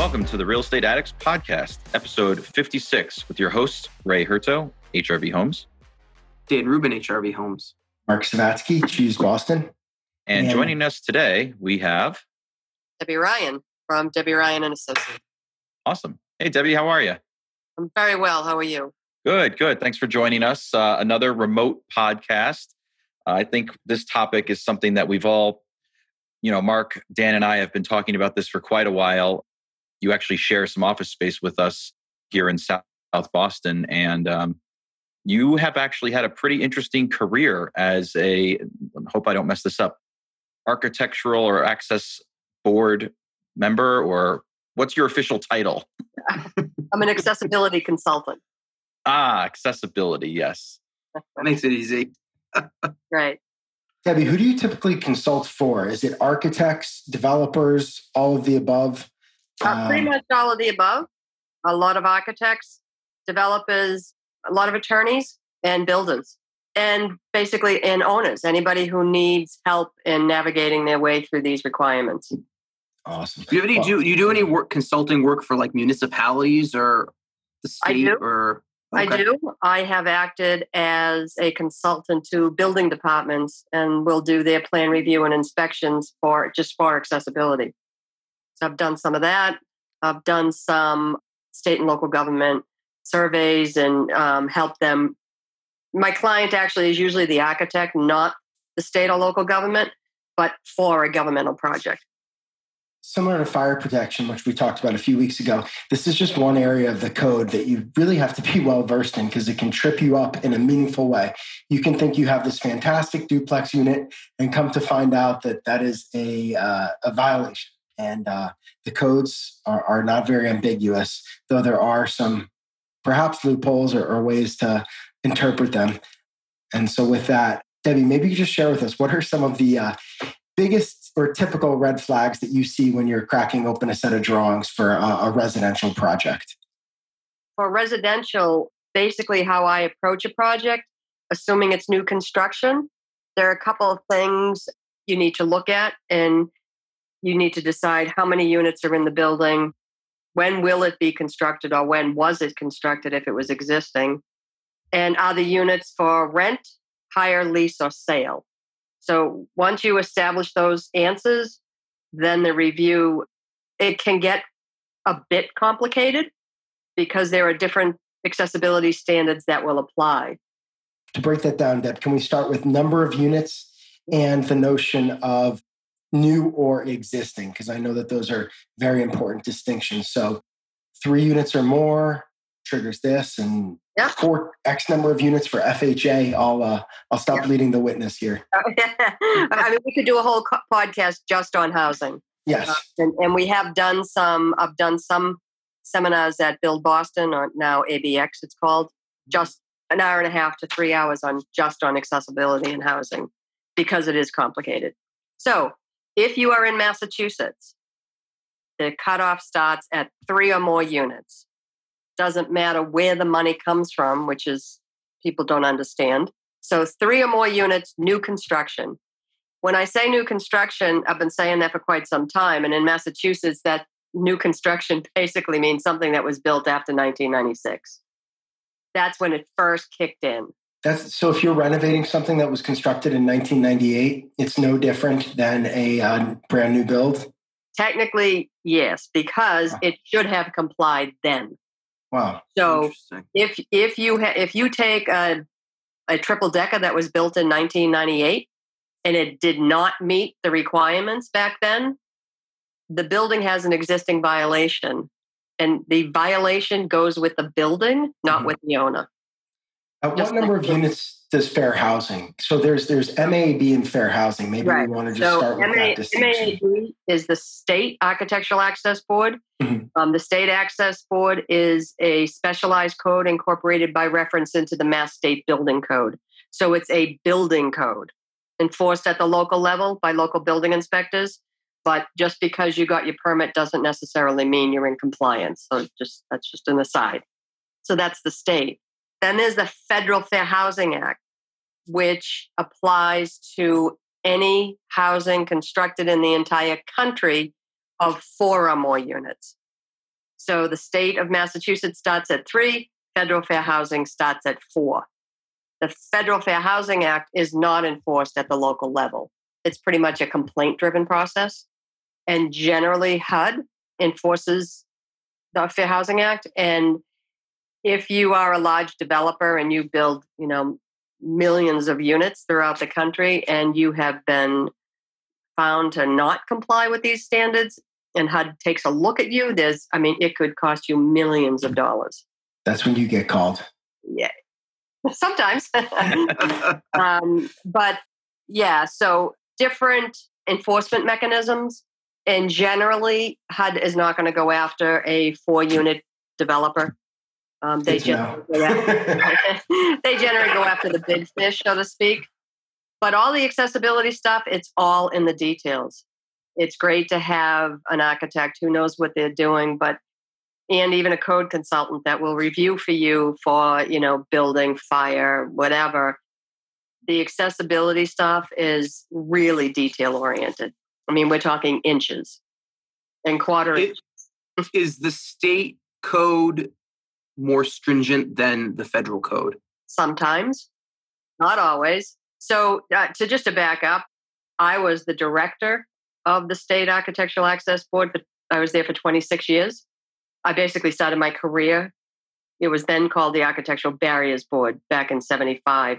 Welcome to the Real Estate Addicts Podcast, episode 56, with your hosts, Ray Herto, HRV Homes, Dan Rubin, HRV Homes, Mark Savatsky, Choose Boston. And, And- joining us today, we have Debbie Ryan from Debbie Ryan and Associates. awesome. Hey, Debbie, how are you? I'm very well. How are you? Good, good. Thanks for joining us. Uh, another remote podcast. Uh, I think this topic is something that we've all, you know, Mark, Dan, and I have been talking about this for quite a while. You actually share some office space with us here in South, South Boston, and um, you have actually had a pretty interesting career as a. I hope I don't mess this up. Architectural or access board member, or what's your official title? I'm an accessibility consultant. Ah, accessibility. Yes. That makes it easy. Right. Debbie, who do you typically consult for? Is it architects, developers, all of the above? Uh, pretty Um, much all of the above. A lot of architects, developers, a lot of attorneys, and builders. And basically, and owners, anybody who needs help in navigating their way through these requirements. Awesome. Do you have any do you do any work consulting work for like municipalities or the I state do. or I do. I have acted as a consultant to building departments and will do their plan review and inspections for just for accessibility. I've done some of that. I've done some state and local government surveys and um, help them. My client actually is usually the architect, not the state or local government, but for a governmental project. Similar to fire protection, which we talked about a few weeks ago, this is just one area of the code that you really have to be well versed in because it can trip you up in a meaningful way. You can think you have this fantastic duplex unit and come to find out that that is a, uh, a violation. And uh, the codes are, are not very ambiguous, though there are some perhaps loopholes or, or ways to interpret them. And so, with that, Debbie, maybe you just share with us what are some of the uh, biggest or typical red flags that you see when you're cracking open a set of drawings for a, a residential project? for residential, basically how I approach a project, assuming it's new construction, there are a couple of things you need to look at and you need to decide how many units are in the building, when will it be constructed or when was it constructed if it was existing, and are the units for rent, hire, lease, or sale. So once you establish those answers, then the review it can get a bit complicated because there are different accessibility standards that will apply. To break that down, Deb, can we start with number of units and the notion of new or existing? Because I know that those are very important distinctions. So, three units or more triggers this, and Yeah. four X number of units for FHA. I'll uh, I'll stop Yeah. leading the witness here. I mean, we could do a whole podcast just on housing, Yes. and, and we have done some. I've done some seminars at Build Boston, or now ABX, it's called, just an hour and a half to three hours on just on accessibility and housing because it is complicated. So, if you are in Massachusetts, the cutoff starts at three or more units. Doesn't matter where the money comes from, which is people don't understand. So, three or more units, new construction. When I say new construction, I've been saying that for quite some time. And in Massachusetts, that new construction basically means something that was built after 1996. That's when it first kicked in. That's so. If you're renovating something that was constructed in 1998, it's no different than a uh, brand new build. Technically, yes, because Wow. it should have complied then. Wow. So if if you ha- if you take a a triple decker that was built in 1998 and it did not meet the requirements back then, the building has an existing violation, and the violation goes with the building, not Mhm. with the owner. At what number like of units does fair housing? So there's there's MAB and fair housing. Maybe Right. we want to just So start with MA, that distinction. MAAB is the State Architectural Access Board. Mhm. Um, the State Access Board is a specialized code incorporated by reference into the Mass State Building Code. So it's a building code enforced at the local level by local building inspectors. But just because you got your permit doesn't necessarily mean you're in compliance. So just that's just an aside. So that's the state. Then there's the Federal Fair Housing Act, which applies to any housing constructed in the entire country of four or more units. So the state of Massachusetts starts at three, federal fair housing starts at four. The Federal Fair Housing Act is not enforced at the local level. It's pretty much a complaint driven process. And generally, HUD enforces the Fair Housing Act. And if you are a large developer and you build, you know, millions of units throughout the country and you have been found to not comply with these standards and HUD takes a look at you, there's, I mean, it could cost you millions of dollars. That's when you get called. Yeah. Sometimes. um, but yeah, so different enforcement mechanisms. And generally, HUD is not going to go after a four unit developer. Um, they, generally after, they generally go after the big fish, so to speak. But all the accessibility stuff, it's all in the details. It's great to have an architect who knows what they're doing, but and even a code consultant that will review for you for you know building fire whatever the accessibility stuff is really detail oriented i mean we're talking inches and quarter it, is the state code more stringent than the federal code sometimes not always so uh, to just to back up i was the director of the state architectural access board but i was there for 26 years I basically started my career. It was then called the Architectural Barriers Board back in 75.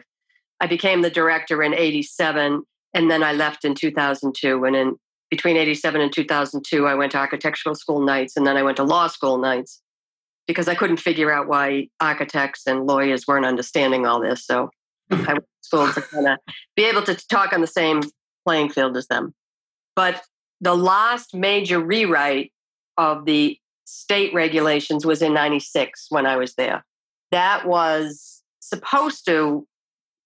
I became the director in 87, and then I left in 2002. And in between 87 and 2002, I went to architectural school nights, and then I went to law school nights because I couldn't figure out why architects and lawyers weren't understanding all this. So hmm. I went to school to kind of be able to talk on the same playing field as them. But the last major rewrite of the state regulations was in 96 when I was there. That was supposed to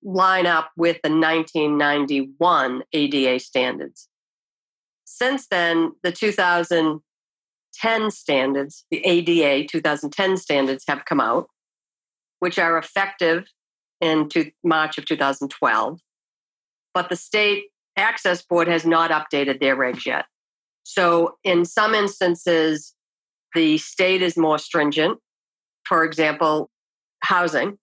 line up with the 1991 ADA standards. Since then, the 2010 standards, the ADA 2010 standards have come out, which are effective in March of 2012. But the state access board has not updated their regs yet. So, in some instances, the state is more stringent. For example, housing,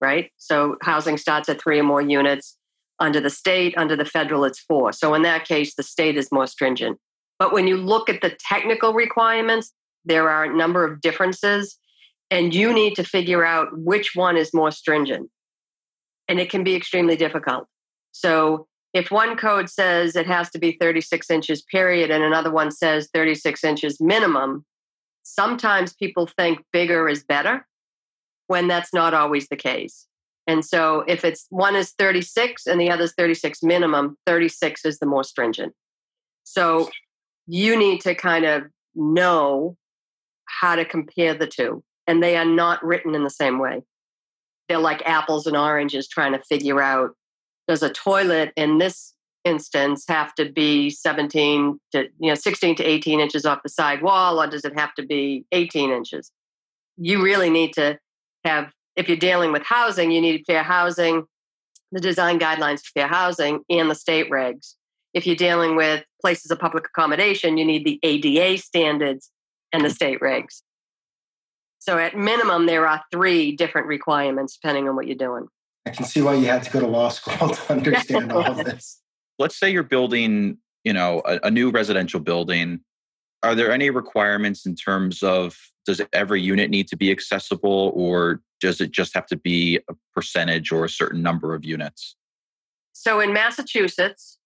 right? So housing starts at three or more units. Under the state, under the federal, it's four. So in that case, the state is more stringent. But when you look at the technical requirements, there are a number of differences, and you need to figure out which one is more stringent. And it can be extremely difficult. So if one code says it has to be 36 inches period and another one says 36 inches minimum, sometimes people think bigger is better when that's not always the case. And so if it's one is 36 and the other is 36 minimum, 36 is the more stringent. So you need to kind of know how to compare the two. And they are not written in the same way. They're like apples and oranges trying to figure out does a toilet in this instance have to be 17 to you know 16 to 18 inches off the side wall or does it have to be 18 inches you really need to have if you're dealing with housing you need fair housing the design guidelines for fair housing and the state regs if you're dealing with places of public accommodation you need the ada standards and the state regs so at minimum there are three different requirements depending on what you're doing I can see why you had to go to law school to understand all of this let's say you're building, you know, a, a new residential building. Are there any requirements in terms of does every unit need to be accessible or does it just have to be a percentage or a certain number of units? So in Massachusetts,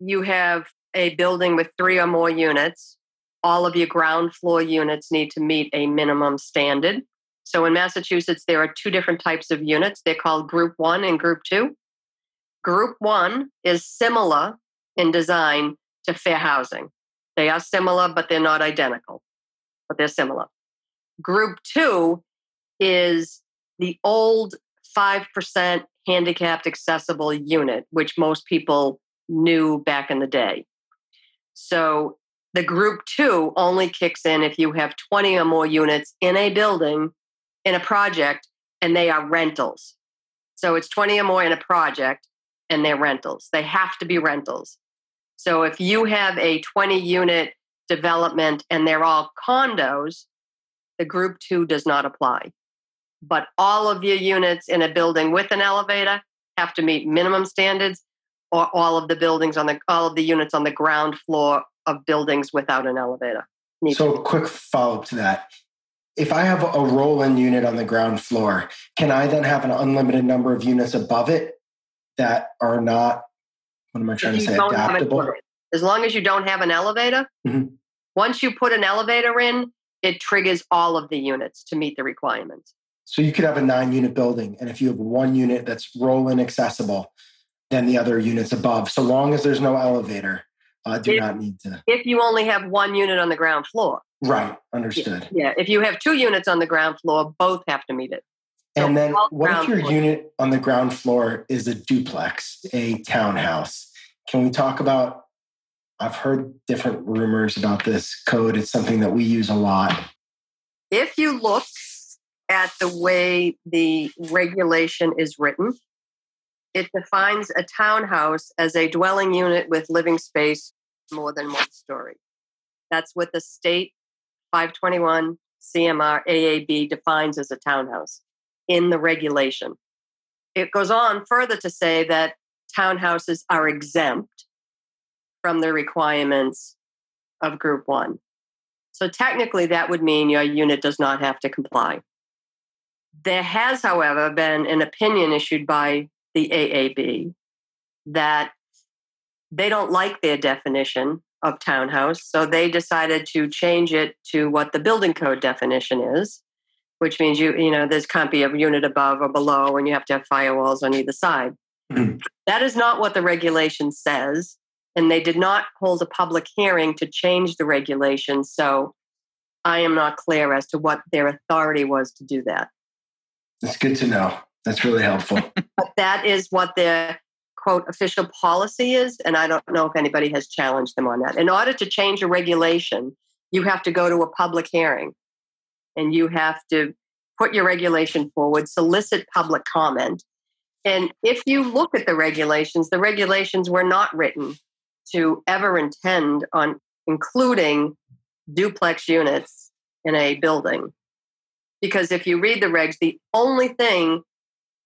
you have a building with three or more units. All of your ground floor units need to meet a minimum standard. So in Massachusetts, there are two different types of units. They're called Group One and Group Two. Group one is similar in design to fair housing. They are similar, but they're not identical, but they're similar. Group two is the old 5% handicapped accessible unit, which most people knew back in the day. So the group two only kicks in if you have 20 or more units in a building, in a project, and they are rentals. So it's 20 or more in a project, and they're rentals. They have to be rentals. So if you have a 20 unit development and they're all condos, the group two does not apply. But all of your units in a building with an elevator have to meet minimum standards, all of the buildings on the all of the units on the ground floor of buildings without an elevator. need to So, quick follow up to that. If I have a roll in unit on the ground floor, can I then have an unlimited number of units above it that are not, what am I trying to say, you don't have an adaptable? As long as you don't have an elevator, Mhm. once you put an elevator in, it triggers all of the units to meet the requirements. So, you could have a nine unit building, and if you have one unit that's roll in accessible, then the other units above, so long as there's no elevator, uh, do If- not need to. If you only have one unit on the ground floor. Right, understood. Yeah. If you have two units on the ground floor, both have to meet it. So And then, what if your floor. unit on the ground floor is a duplex, a townhouse? Can we talk about? I've heard different rumors about this code. It's something that we use a lot. If you look at the way the regulation is written, it defines a townhouse as a dwelling unit with living space more than one story. That's what the state 521 CMR AAB defines as a townhouse in the regulation. It goes on further to say that townhouses are exempt from the requirements of Group 1. So technically, that would mean your unit does not have to comply. There has, however, been an opinion issued by the AAB that they don't like their definition of townhouse, so they decided to change it to what the building code definition is, which means you you know there's can't be a unit above or below, and you have to have firewalls on either side. Mhm. That is not what the regulation says, and they did not hold a public hearing to change the regulation. So I am not clear as to what their authority was to do that. That's good to know. That's really helpful. But that is what their quote official policy is, and I don't know if anybody has challenged them on that. In order to change a regulation, you have to go to a public hearing and you have to put your regulation forward, solicit public comment. And if you look at the regulations, the regulations were not written to ever intend on including duplex units in a building. Because if you read the regs, the only thing,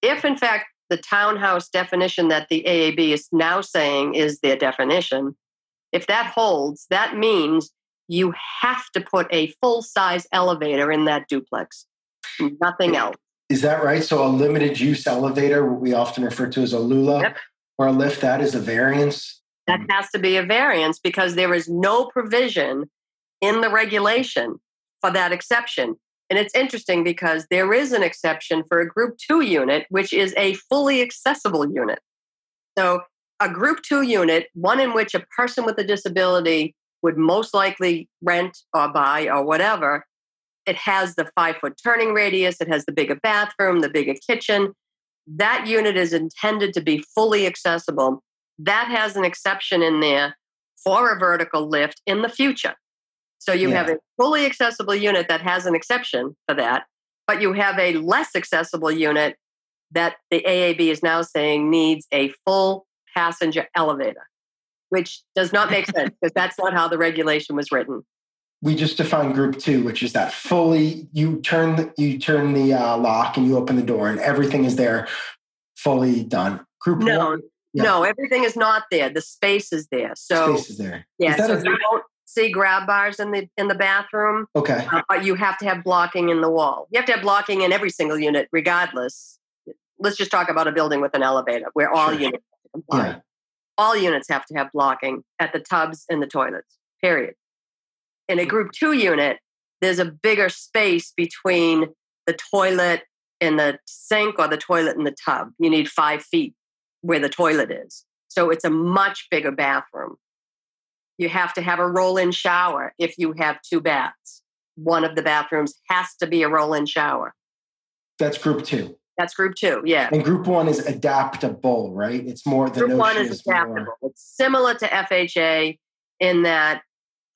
if in fact the townhouse definition that the AAB is now saying is their definition, if that holds, that means you have to put a full size elevator in that duplex, nothing else. Is that right? So a limited use elevator, what we often refer to as a lula Yep. or a lift, that is a variance. That has to be a variance because there is no provision in the regulation for that exception. And it's interesting because there is an exception for a group two unit, which is a fully accessible unit. So, a group two unit, one in which a person with a disability would most likely rent or buy or whatever, it has the five foot turning radius, it has the bigger bathroom, the bigger kitchen. That unit is intended to be fully accessible. That has an exception in there for a vertical lift in the future. So you have a fully accessible unit that has an exception for that, but you have a less accessible unit that the AAB is now saying needs a full passenger elevator, which does not make sense because that's not how the regulation was written. We just define group two, which is that fully you turn the, you turn the uh, lock and you open the door and everything is there, fully done. Group No, one, Yeah. no, everything is not there. The space is there. So space is there. yeah, Is that so a- you don't see grab bars in the in the bathroom. Okay. uh, but you have to have blocking in the wall. You have to have blocking in every single unit, regardless. Let's just talk about a building with an elevator where all Sure. units have to comply. Yeah. All units have to have blocking at the tubs and the toilets, period. In a group two unit, there's a bigger space between the toilet and the sink or the toilet and the tub. You need five feet where the toilet is. So it's a much bigger bathroom. You have to have a roll in shower if you have two baths. One of the bathrooms has to be a roll in shower. That's group two. That's group two, yeah. And group one is adaptable, right? It's more the Group one is is adaptable. more It's similar to FHA in that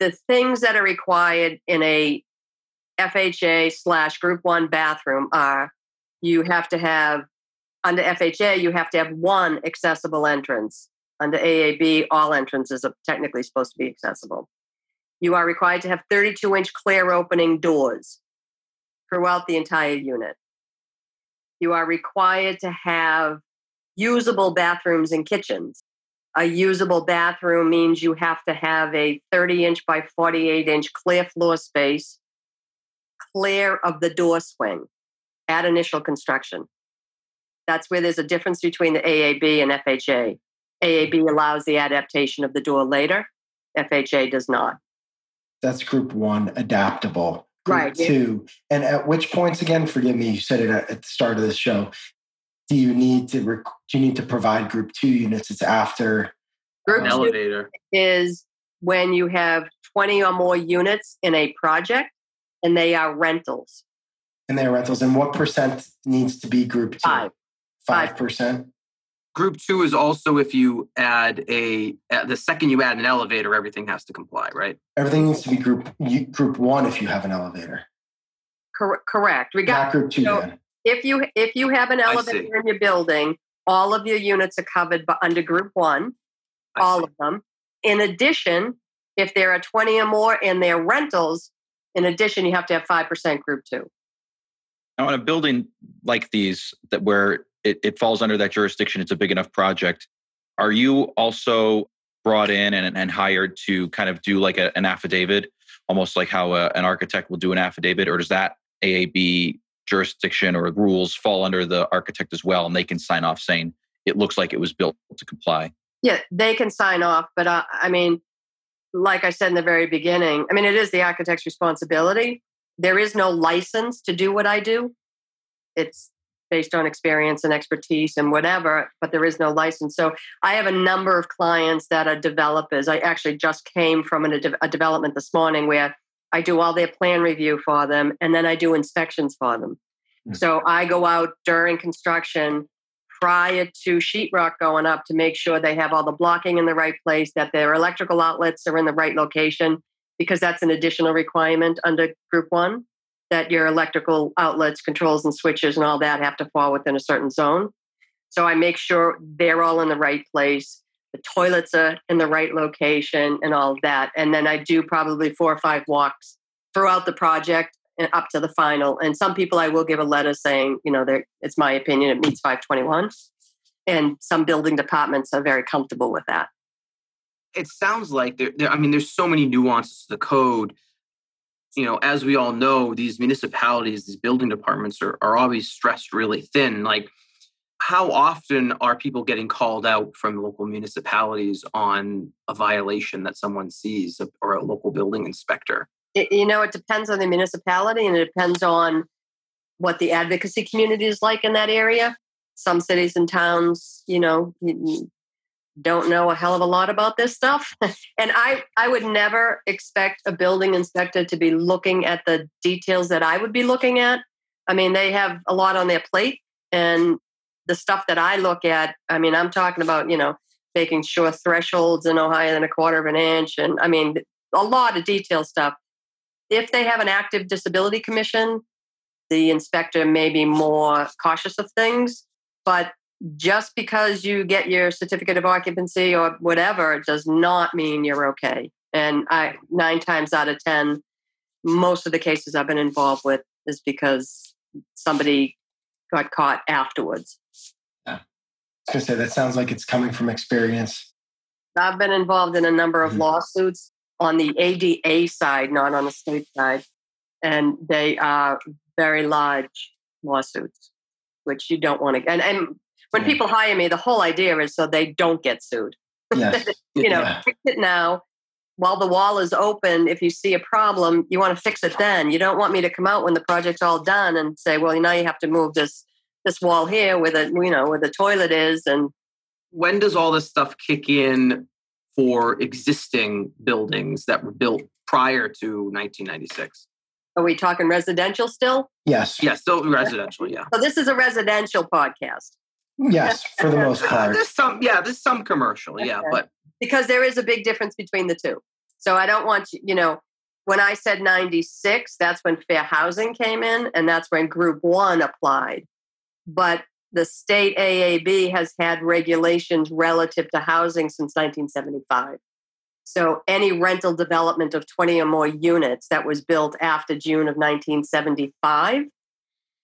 the things that are required in a FHA slash group one bathroom are you have to have under FHA you have to have one accessible entrance. Under AAB, all entrances are technically supposed to be accessible. You are required to have 32 inch clear opening doors. throughout the entire unit. You are required to have usable bathrooms and kitchens. A usable bathroom means you have to have a 30 inch by 48 inch clear floor space, clear of the door swing at initial construction. That's where there's a difference between the AAB and FHA. AAB allows the adaptation of the door later, FHA does not. That's group one, adaptable. Group Right. Two, and at which points again? Forgive me, you said it at, at the start of the show. Do you need to rec- do you need to provide group two units? It's after Group An two elevator. is when you have 20 or more units in a project and they are rentals. and they are rentals. And what percent needs to be group two? Five. Five percent. Group two is also if you add a the second you add an elevator, everything has to comply, right? Everything needs to be group group one if you have an elevator, Cor- correct. We got not group two. so- then if you if you have an elevator in your building, all of your units are covered by, under group one, I all see. of them. In addition, if there are 20 or more and they're rentals, in addition, you have to have 5% group two. Now, in a building like these, that where it, it falls under that jurisdiction, it's a big enough project. Are you also brought in and, and hired to kind of do like a, an affidavit, almost like how a, an architect will do an affidavit, or does that AAB jurisdiction or rules fall under the architect as well, and they can sign off saying it looks like it was built to comply? Yeah, they can sign off, but uh, I mean, like I said in the very beginning, I mean, it is the architect's responsibility. There is no license to do what I do. It's based on experience and expertise and whatever, but there is no license. So I have a number of clients that are developers. I actually just came from a, de- a development this morning where I do all their plan review for them and then I do inspections for them. Mm. So I go out during construction prior to sheetrock going up to make sure they have all the blocking in the right place, that their electrical outlets are in the right location, because that's an additional requirement under Group One, that your electrical outlets, controls, and switches and all that have to fall within a certain zone. So I make sure they're all in the right place, the toilets are in the right location, and all that. And then I do probably four or five walks throughout the project and up to the final. And some people I will give a letter saying, you know, it's my opinion, it meets 521. And some building departments are very comfortable with that. it sounds like there, there, I mean, there's so many nuances to the code. You know, as we all know, these municipalities, these building departments are, are always stressed really thin. Like, how often are people getting called out from local municipalities on a violation that someone sees or a local building inspector? It, you know, it depends on the municipality and it depends on what the advocacy community is like in that area. Some cities and towns, you know, don't know a hell of a lot about this stuff. and I, I would never expect a building inspector to be looking at the details that I would be looking at. I mean, they have a lot on their plate. And the stuff that I look at, I mean, I'm talking about, you know, making sure thresholds are no higher than a quarter of an inch. And I mean, a lot of detail stuff. If they have an active disability commission, the inspector may be more cautious of things. But just because you get your certificate of occupancy or whatever does not mean you're okay. And I nine times out of ten, most of the cases I've been involved with is because somebody got caught afterwards. I was gonna say that sounds like it's coming from experience. I've been involved in a number of Mhm. lawsuits on the ADA side, not on the state side. And they are very large lawsuits, which you don't want to. And, and when Yeah. people hire me, the whole idea is so they don't get sued. Yes. You know, Yeah. fix it now. While the wall is open, if you see a problem, you want to fix it then. You don't want me to come out when the project's all done and say, "Well, now you have to move this this wall here where the you know where the toilet is." And When does all this stuff kick in for existing buildings that were built prior to 1996? are we talking residential still? Yes. Yeah, still residential, yeah. So this is a residential podcast. Yes, for the most Uh, part. there's some, yeah, there's some commercial, yeah, Okay. but because there is a big difference between the two. So I don't want you, you know, when I said 96, that's when fair housing came in and that's when group one applied. But the state AAB has had regulations relative to housing since 1975. So any rental development of 20 or more units that was built after June of 1975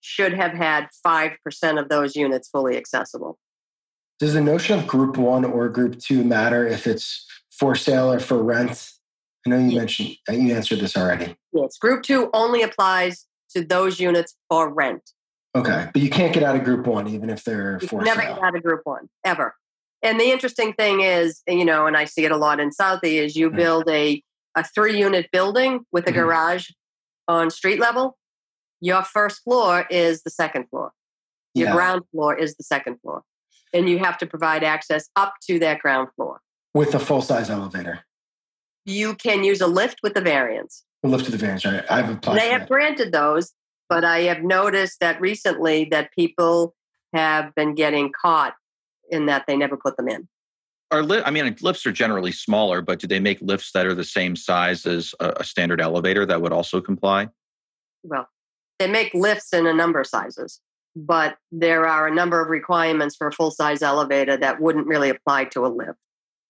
should have had 5% of those units fully accessible. Does the notion of group one or group two matter if it's for sale or for rent? I know you mentioned, uh, you answered this already. Yes, group two only applies to those units for rent. Okay, but you can't get out of group one even if they're you for never sale. get out of group one, ever. And the interesting thing is, you know, and I see it a lot in Southie, is you mm-hmm. build a, a three unit building with a mm-hmm. garage on street level. Your first floor is the second floor. Your yeah. ground floor is the second floor. And you have to provide access up to that ground floor. With a full size elevator. You can use a lift with the variance. A lift with the variance, right? I've applied. They have that. granted those, but I have noticed that recently that people have been getting caught in that they never put them in. Are li- I mean, lifts are generally smaller, but do they make lifts that are the same size as a, a standard elevator that would also comply? Well, they make lifts in a number of sizes, but there are a number of requirements for a full size elevator that wouldn't really apply to a lift.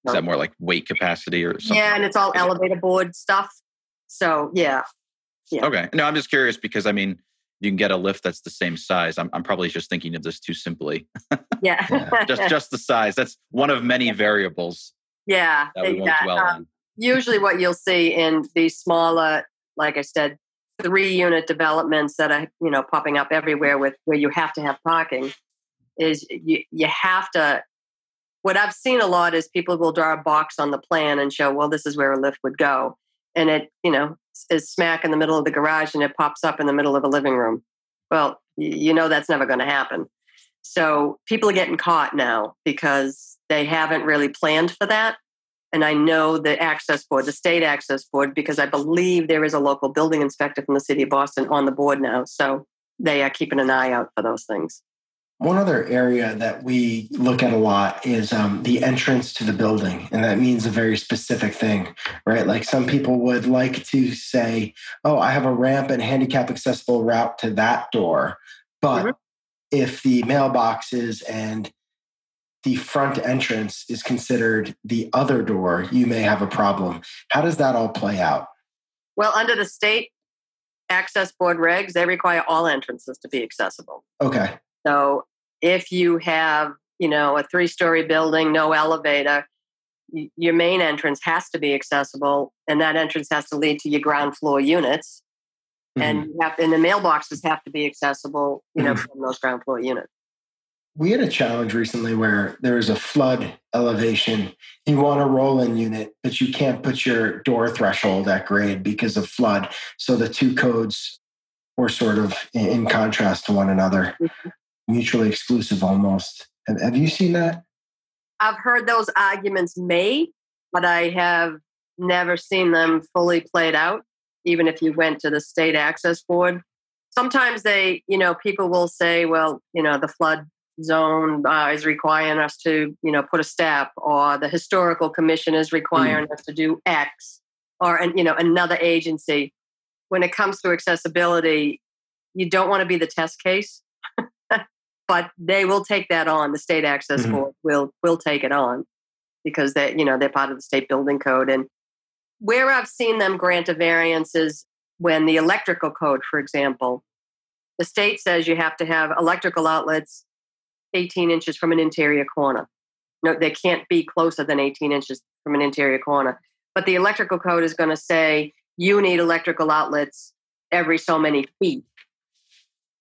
Is that more like weight capacity or something? Yeah, and it's all elevator board stuff. So yeah. yeah. Okay. No, I'm just curious because I mean, you can get a lift that's the same size. I'm, I'm probably just thinking of this too simply. Yeah. just just the size. That's one of many variables. Yeah. That we won't dwell um, on. Usually what you'll see in these smaller, like I said, three unit developments that are, you know, popping up everywhere with where you have to have parking is you, you have to what I've seen a lot is people will draw a box on the plan and show, well, this is where a lift would go. And it, you know, is smack in the middle of the garage and it pops up in the middle of a living room. Well, you know that's never going to happen. So people are getting caught now because they haven't really planned for that. And I know the access board, the state access board, because I believe there is a local building inspector from the city of Boston on the board now. So they are keeping an eye out for those things. One other area that we look at a lot is um, the entrance to the building. And that means a very specific thing, right? Like some people would like to say, oh, I have a ramp and handicap accessible route to that door. But mm-hmm. if the mailboxes and the front entrance is considered the other door, you may have a problem. How does that all play out? Well, under the state access board regs, they require all entrances to be accessible. Okay. So if you have, you know, a three story building, no elevator, your main entrance has to be accessible and that entrance has to lead to your ground floor units. Mm-hmm. And you have, and the mailboxes have to be accessible, you know, mm-hmm. from those ground floor units. We had a challenge recently where there was a flood elevation. You want a roll in unit, but you can't put your door threshold at grade because of flood. So the two codes were sort of in contrast to one another. Mm-hmm mutually exclusive almost. Have, have you seen that? I've heard those arguments made, but I have never seen them fully played out, even if you went to the state access board. Sometimes they, you know, people will say, well, you know, the flood zone uh, is requiring us to, you know, put a step, or the historical commission is requiring mm. us to do X, or, and you know, another agency. When it comes to accessibility, you don't want to be the test case but they will take that on. The state access mm-hmm. board will will take it on because they you know they're part of the state building code. And where I've seen them grant a variance is when the electrical code, for example, the state says you have to have electrical outlets 18 inches from an interior corner. No, they can't be closer than 18 inches from an interior corner. But the electrical code is going to say you need electrical outlets every so many feet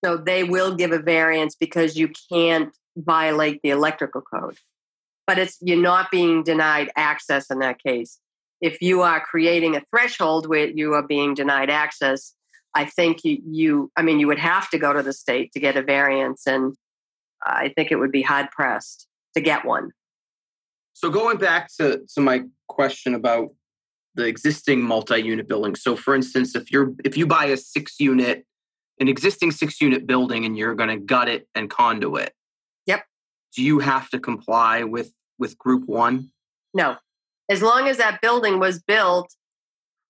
so they will give a variance because you can't violate the electrical code. But it's you're not being denied access in that case. If you are creating a threshold where you are being denied access, I think you, you I mean you would have to go to the state to get a variance and I think it would be hard pressed to get one. So going back to, to my question about the existing multi-unit building. So for instance, if you're if you buy a six unit an existing six unit building and you're going to gut it and conduit. Yep. Do you have to comply with with group 1? No. As long as that building was built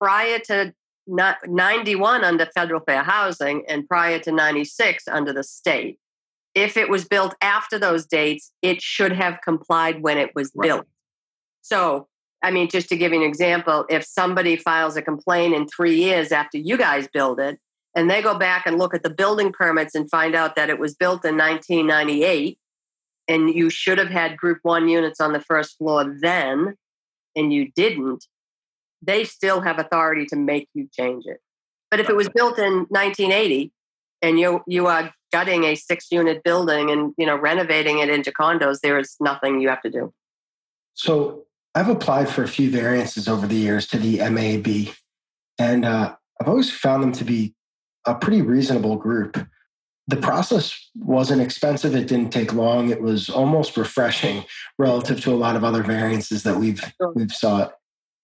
prior to 91 under federal fair housing and prior to 96 under the state. If it was built after those dates, it should have complied when it was right. built. So I mean, just to give you an example, if somebody files a complaint in three years after you guys build it, and they go back and look at the building permits and find out that it was built in 1998, and you should have had group one units on the first floor then, and you didn't, they still have authority to make you change it. But if it was built in 1980 and you you are gutting a six unit building and you know renovating it into condos, there is nothing you have to do. So I've applied for a few variances over the years to the MAB, and uh, I've always found them to be a pretty reasonable group. The process wasn't expensive. It didn't take long. It was almost refreshing relative to a lot of other variances that we've Sure. we've sought.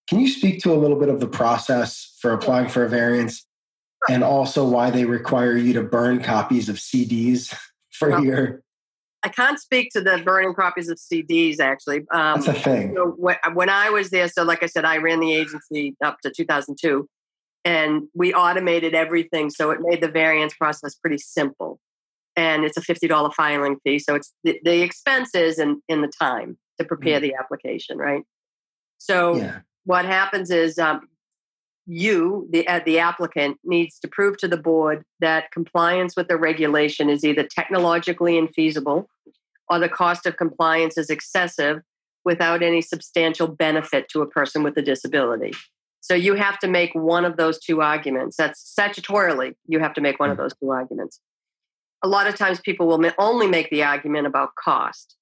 Can you speak to a little bit of the process for applying for a variance, and also why they require you to burn copies of CDs for Well, your? I can't speak to the burning copies of CDs actually. Um, That's a thing. when, when I was there, so like I said, I ran the agency up to 2002, and we automated everything, so it made the variance process pretty simple. And it's a fifty dollar filing fee, so it's the, the expenses and in the time to prepare the application, right? So Yeah. what happens is um, you, the uh, the applicant, needs to prove to the board that compliance with the regulation is either technologically infeasible or the cost of compliance is excessive without any substantial benefit to a person with a disability. So you have to make one of those two arguments. That's statutorily, you have to make one of those two arguments. A lot of times people will only make the argument about cost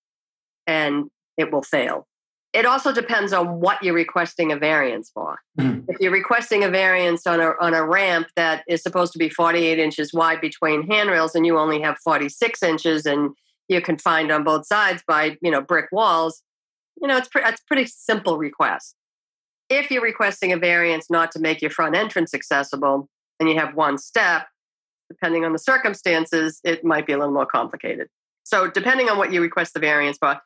and it will fail. It also depends on what you're requesting a variance for. Mhm. If you're requesting a variance on a, on a ramp that is supposed to be 48 inches wide between handrails and you only have 46 inches and you're confined on both sides by you know brick walls, you know it's pre- it's a pretty simple request. If you're requesting a variance not to make your front entrance accessible and you have one step, depending on the circumstances, it might be a little more complicated. So depending on what you request the variance for,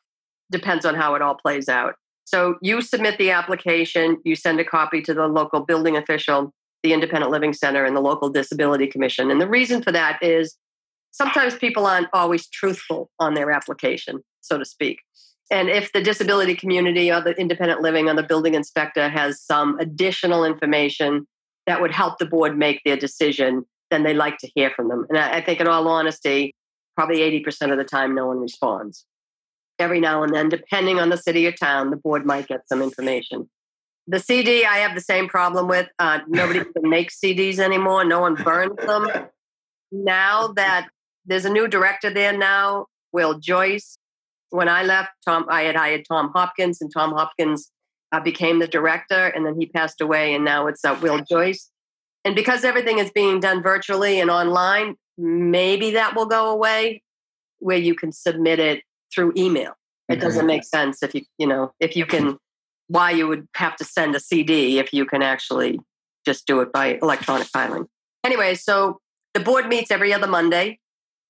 depends on how it all plays out. So you submit the application, you send a copy to the local building official, the Independent Living Center, and the local Disability Commission. And the reason for that is sometimes people aren't always truthful on their application, so to speak. And if the disability community or the independent living or the building inspector has some additional information that would help the board make their decision, then they like to hear from them. And I, think, in all honesty, probably 80% of the time, no one responds. Every now and then, depending on the city or town, the board might get some information. The CD, I have the same problem with. Uh, nobody can make CDs anymore. No one burns them. Now that there's a new director there now, Will Joyce. When I left, Tom, I had hired Tom Hopkins, and Tom Hopkins uh, became the director, and then he passed away, and now it's uh, Will Joyce. And because everything is being done virtually and online, maybe that will go away, where you can submit it through email. It mm-hmm. doesn't make sense if you, you know, if you can, why you would have to send a CD if you can actually just do it by electronic filing. Anyway, so the board meets every other Monday.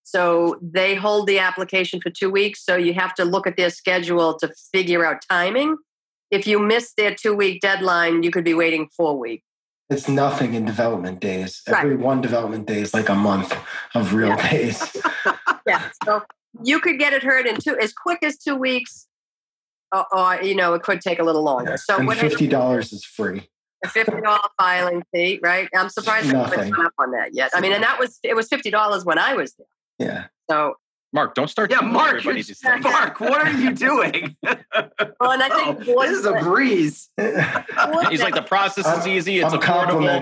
So they hold the application for two weeks. So you have to look at their schedule to figure out timing. If you miss their two week deadline, you could be waiting four weeks. It's nothing in development days. Right. Every one development day is like a month of real Yeah. days. Yeah. So you could get it heard in two, as quick as two weeks, or, or you know, it could take a little longer. So and fifty dollars is free. a fifty dollar filing fee, right? I'm surprised they haven't gone up on that yet. I mean, and that was it was fifty dollars when I was there. Yeah. So Mark, don't start. Yeah, Mark, everybody you're- these things. Mark, what are you doing? well, and I think Oh, board- this is a breeze. board He's like the process is I'm- easy. It's I'm affordable.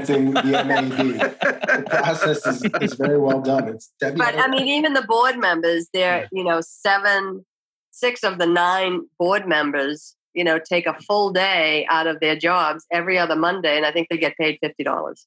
complimenting the MAB. The process is, is very well done. It's but I mean, even the board members, they're, you know, seven, six of the nine board members, you know, take a full day out of their jobs every other Monday, and I think they get paid fifty dollars.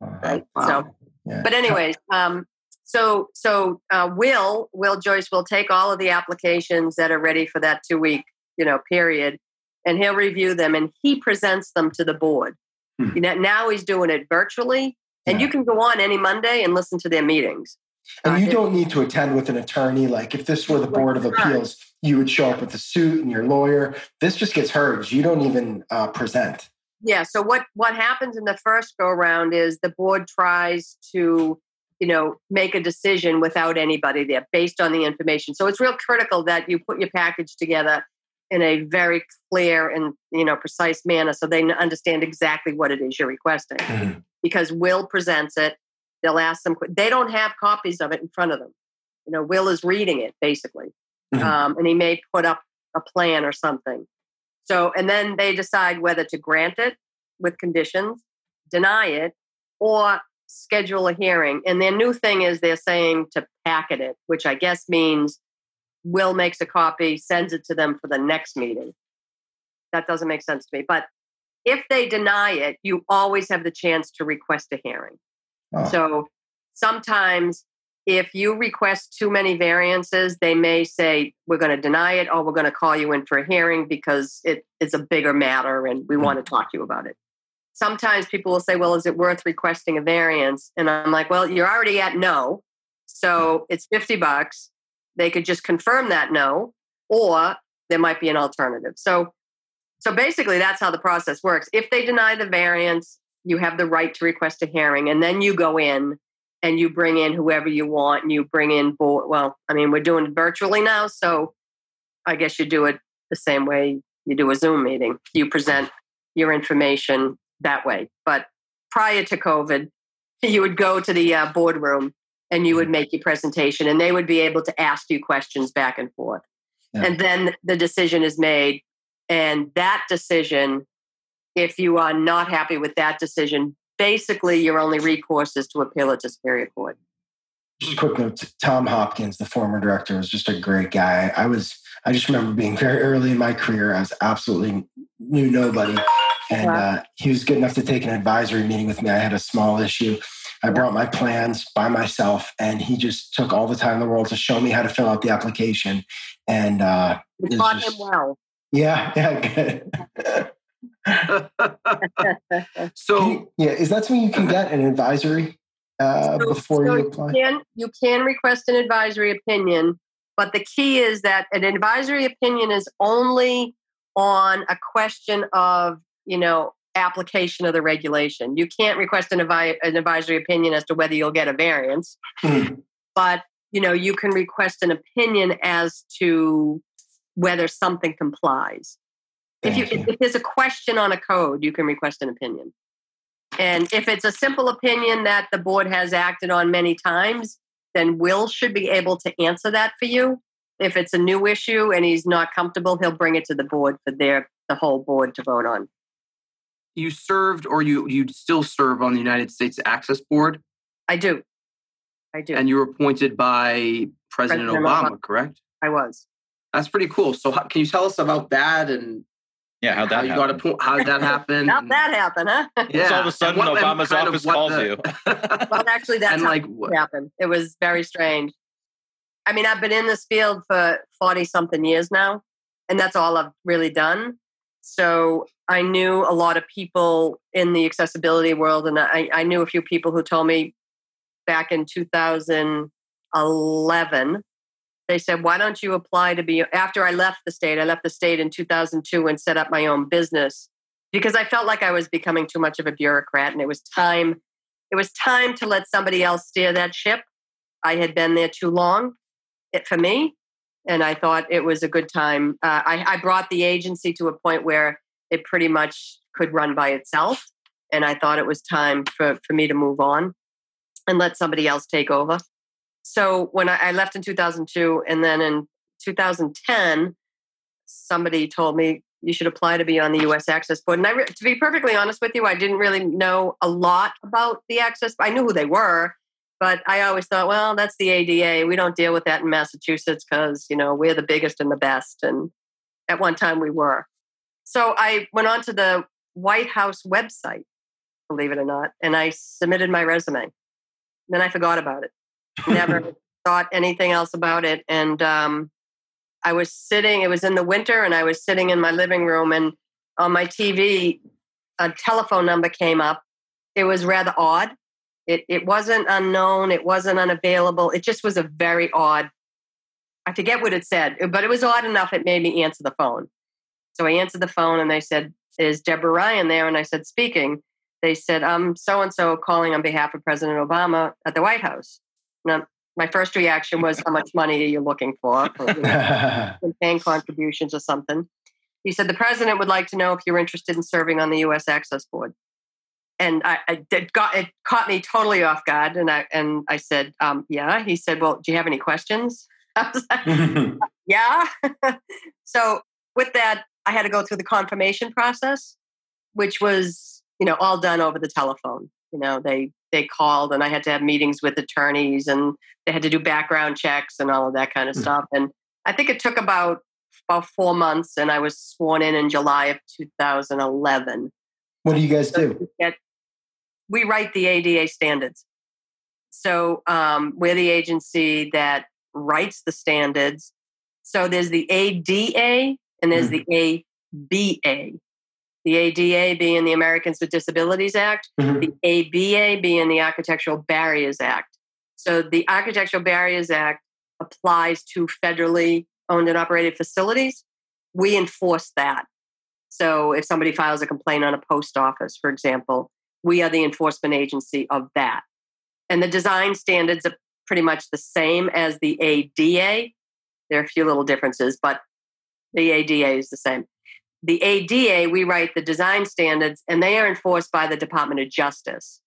Right. So, Yeah. but anyways, um, so so uh, Will Will Joyce will take all of the applications that are ready for that two week, you know, period, and he'll review them and he presents them to the board. Hmm. You know, now he's doing it virtually, and Yeah. you can go on any Monday and listen to their meetings. And Uh, you don't need to attend with an attorney. Like if this were the Board of Appeals, you would show up with a suit and your lawyer. This just gets heard. You don't even uh, present. Yeah. So what what happens in the first go around is the board tries to, you know, make a decision without anybody there based on the information. So it's real critical that you put your package together in a very clear and you know precise manner so they understand exactly what it is you're requesting Mhm. because will presents it they'll ask them they don't have copies of it in front of them you know will is reading it basically Mhm. um, and he may put up a plan or something so and then they decide whether to grant it with conditions deny it or schedule a hearing and their new thing is they're saying to packet it which i guess means will makes a copy sends it to them for the next meeting that doesn't make sense to me but if they deny it you always have the chance to request a hearing Oh. so sometimes if you request too many variances, they may say, we're going to deny it or we're going to call you in for a hearing because it is a bigger matter and we hmm. want to talk to you about it. Sometimes people will say, well, is it worth requesting a variance? And I'm like, well, you're already at no. So it's 50 bucks. They could just confirm that no, or there might be an alternative. So, so basically, that's how the process works. If they deny the variance, you have the right to request a hearing, and then you go in and you bring in whoever you want, and you bring in board. Well, I mean, we're doing it virtually now, so I guess you do it the same way you do a Zoom meeting. You present your information that way. But prior to COVID, you would go to the uh, boardroom and you would make your presentation, and they would be able to ask you questions back and forth. Yeah. And then the decision is made, and that decision, if you are not happy with that decision, basically your only recourse is to appeal it to Superior Court. Just a quick note: Tom Hopkins, the former director, was just a great guy. I was, I just remember being very early in my career. I was absolutely knew nobody, and uh, he was good enough to take an advisory meeting with me. I had a small issue. I brought my plans by myself, and he just took all the time in the world to show me how to fill out the application. And uh, You It's taught just- him well. yeah, yeah, good. so yeah. Is that something you can get an advisory uh, So- before so you apply? can you can request an advisory opinion, but the key is that an advisory opinion is only on a question of you know application of the regulation. You can't request an, advi- an advisory opinion as to whether you'll get a variance, Hmm. but you know you can request an opinion as to whether something complies. If you, Thank if, if there's a question on a code, you can request an opinion. And if it's a simple opinion that the board has acted on many times, then Will should be able to answer that for you. If it's a new issue and he's not comfortable, he'll bring it to the board for their the whole board to vote on. You served or you you still serve on the United States Access Board I do. I do. and you were appointed by President, President Obama, Obama. correct? I was. That's pretty cool. So how, can you tell us about that and Yeah, how'd how that you happen? got appointed? How did that happen? Not and- that happened, huh? Yeah. all of a sudden what- Obama's kind of office calls the- you. well, actually, that's and how like what, happened. It was very strange. I mean, I've been in this field for 40 something years now, and that's all I've really done. So I knew a lot of people in the accessibility world, and I, I knew a few people who told me back in 2011, they said, Why don't you apply to be? After I left the state, I left the state in 2002 and set up my own business because I felt like I was becoming too much of a bureaucrat, and it was time. It was time to let somebody else steer that ship. I had been there too long it, for me, and I thought it was a good time. Uh, I, I brought the agency to a point where it pretty much could run by itself, and I thought it was time for, for me to move on and let somebody else take over. So when I, I left in 2002, and then in 2010, somebody told me you should apply to be on the U.S. Access Board. And I, to be perfectly honest with you, I didn't really know a lot about the Access. I knew who they were, but I always thought, well, that's the ADA. We don't deal with that in Massachusetts because you know we're the biggest and the best. And at one time we were. So I went on to the White House website, believe it or not, and I submitted my resume. Then I forgot about it. Never thought anything else about it. And um, I was sitting, it was in the winter, and I was sitting in my living room, and on my TV, a telephone number came up. It was rather odd. It, it wasn't unknown, it wasn't unavailable. It just was a very odd, I forget what it said, but it was odd enough it made me answer the phone. So I answered the phone and they said, Is Deborah Ryan there? And I said, Speaking. They said, I'm so and so calling on behalf of President Obama at the White House. Now, my first reaction was, How much money are you looking for? for you know, campaign contributions or something. He said, The president would like to know if you're interested in serving on the U.S. Access Board. And I, I it got it caught me totally off guard. And I and I said, um, Yeah. He said, Well, do you have any questions? I was like, Yeah. so with that, I had to go through the confirmation process, which was, you know, all done over the telephone. You know, they they called and I had to have meetings with attorneys and they had to do background checks and all of that kind of mm-hmm. stuff. And I think it took about about four months, and I was sworn in in July of 2011. What do you guys do? we write the ADA standards. So um, we're the agency that writes the standards. So there's the ADA and there's mm-hmm. the ABA. The ADA being the Americans with Disabilities Act, mm-hmm. the ABA being the Architectural Barriers Act. So the Architectural Barriers Act applies to federally owned and operated facilities. We enforce that. So if somebody files a complaint on a post office, for example, we are the enforcement agency of that. And the design standards are pretty much the same as the ADA. There are a few little differences, but the ADA is the same. The ADA, we write the design standards, and they are enforced by the Department of Justice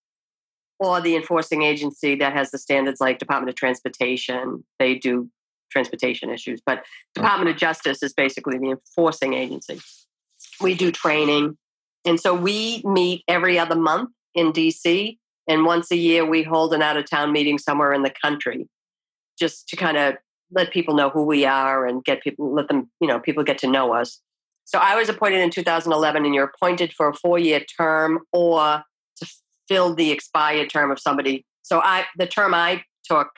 or the enforcing agency that has the standards like Department of Transportation. They do transportation issues, but Department of Justice is basically the enforcing agency. We do training. And so we meet every other month in DC. And once a year, we hold an out of town meeting somewhere in the country just to kind of let people know who we are and get people, let them, you know, people get to know us. So I was appointed in 2011, and you're appointed for a four year term or to fill the expired term of somebody. So I, the term I took,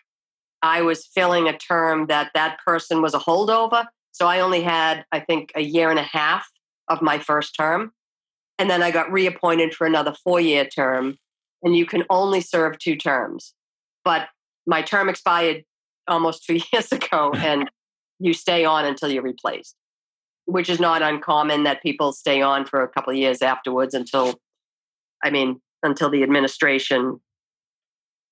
I was filling a term that that person was a holdover. So I only had, I think, a year and a half of my first term. And then I got reappointed for another four year term. And you can only serve two terms. But my term expired almost two years ago, and you stay on until you're replaced, which is not uncommon that people stay on for a couple of years afterwards until, I mean, until the administration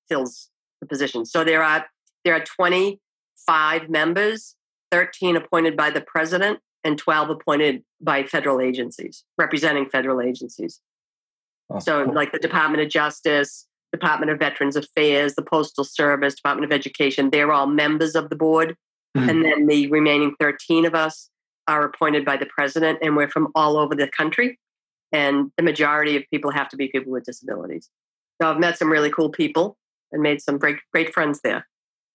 fills the position. So there are there are 25 members, 13 appointed by the president, and 12 appointed by federal agencies, representing federal agencies. Oh, so, cool. like the Department of Justice, Department of Veterans Affairs, the Postal Service, Department of Education, they're all members of the board. Mm-hmm. And then the remaining 13 of us are appointed by the president, and we're from all over the country. And the majority of people have to be people with disabilities. So I've met some really cool people and made some great, great friends there.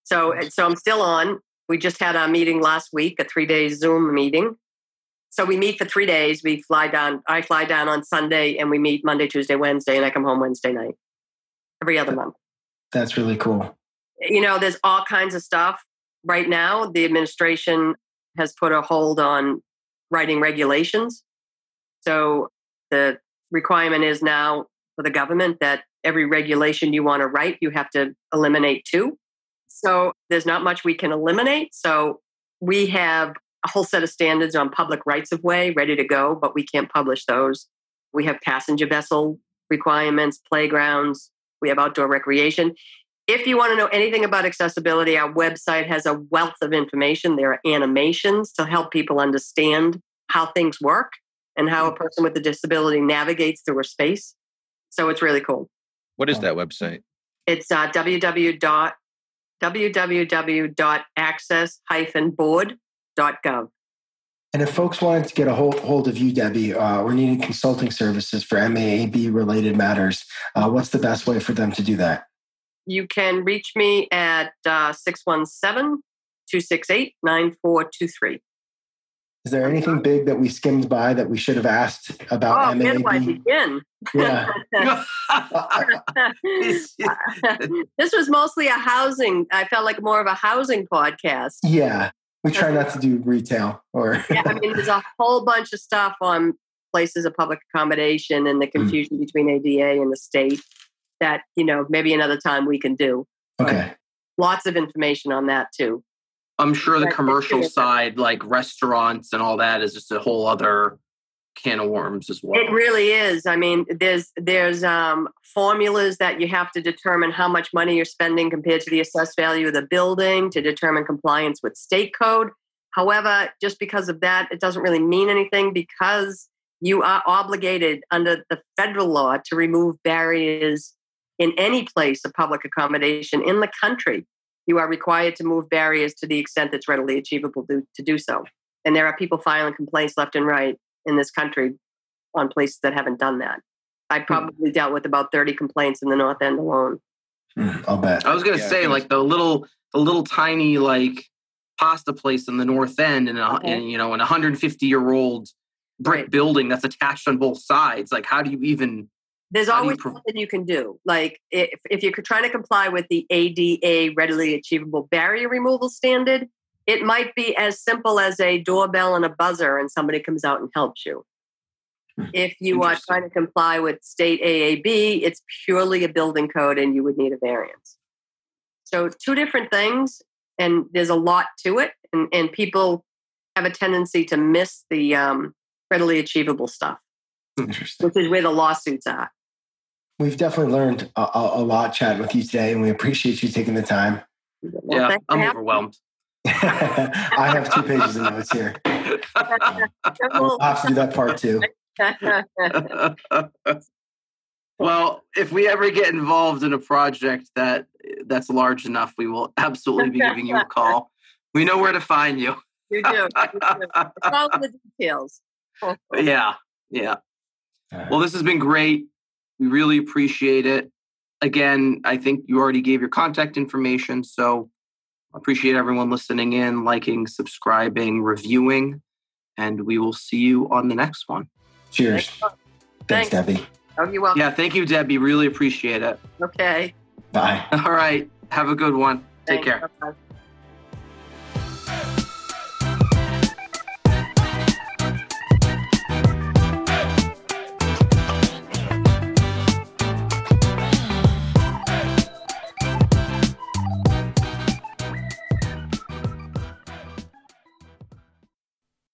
So, so I'm still on. We just had our meeting last week, a three day Zoom meeting. So we meet for three days. We fly down. I fly down on Sunday, and we meet Monday, Tuesday, Wednesday, and I come home Wednesday night. Every other month. That's really cool. You know, there's all kinds of stuff right now. The administration has put a hold on writing regulations. So the requirement is now for the government that every regulation you want to write, you have to eliminate two. So there's not much we can eliminate. So we have a whole set of standards on public rights of way ready to go, but we can't publish those. We have passenger vessel requirements, playgrounds, we have outdoor recreation. If you want to know anything about accessibility, our website has a wealth of information. There are animations to help people understand how things work and how a person with a disability navigates through a space. So it's really cool. What is that website? It's uh, www.access-board.gov. And if folks wanted to get a hold, hold of you, Debbie, uh, or needed consulting services for MAAB related matters, uh, what's the best way for them to do that? You can reach me at uh, 617 268 9423. Is there anything big that we skimmed by that we should have asked about oh, MAAB? Where do I begin? Yeah. this was mostly a housing. I felt like more of a housing podcast. Yeah, we try not to do retail or. yeah, I mean, there's a whole bunch of stuff on places of public accommodation and the mm. confusion mm. between ADA and the state that you know maybe another time we can do. Okay. Lots of information on that too. I'm sure the commercial side, like restaurants and all that, is just a whole other can of worms as well. It really is. I mean, there's there's um, formulas that you have to determine how much money you're spending compared to the assessed value of the building to determine compliance with state code. However, just because of that, it doesn't really mean anything because you are obligated under the federal law to remove barriers in any place of public accommodation in the country. You are required to move barriers to the extent that's readily achievable to, to do so. And there are people filing complaints left and right in this country on places that haven't done that. I Hmm. probably dealt with about 30 complaints in the North End alone. Mm, I'll bet. I was gonna Yeah, say was- like the little the little tiny like pasta place in the north end and, a, Okay. and you know an 150 year old brick Right. building that's attached on both sides. Like how do you even There's How do you always something you can do. Like if, if you're trying to comply with the ADA readily achievable barrier removal standard, it might be as simple as a doorbell and a buzzer and somebody comes out and helps you. Hmm. If you are trying to comply with state AAB, it's purely a building code and you would need a variance. So two different things and there's a lot to it and, and people have a tendency to miss the um, readily achievable stuff, Interesting. which is where the lawsuits are. We've definitely learned a, a, a lot chatting with you today, and we appreciate you taking the time. Well, yeah I'm overwhelmed. I have two pages of notes here. We'll have to do that part two. well, if we ever get involved in a project that that's large enough, we will absolutely be giving you a call. We know where to find you. you do. You do. Follow the details. yeah, yeah. Well, this has been great. We really appreciate it. Again, I think you already gave your contact information, so appreciate everyone listening in, liking, subscribing, reviewing, and we will see you on the next one. cheers. Thanks. Thanks, Debbie. Oh, you're welcome. Yeah, thank you, Debbie. Really appreciate it. Okay. Bye. All right. Have a good one. Take care. Bye-bye.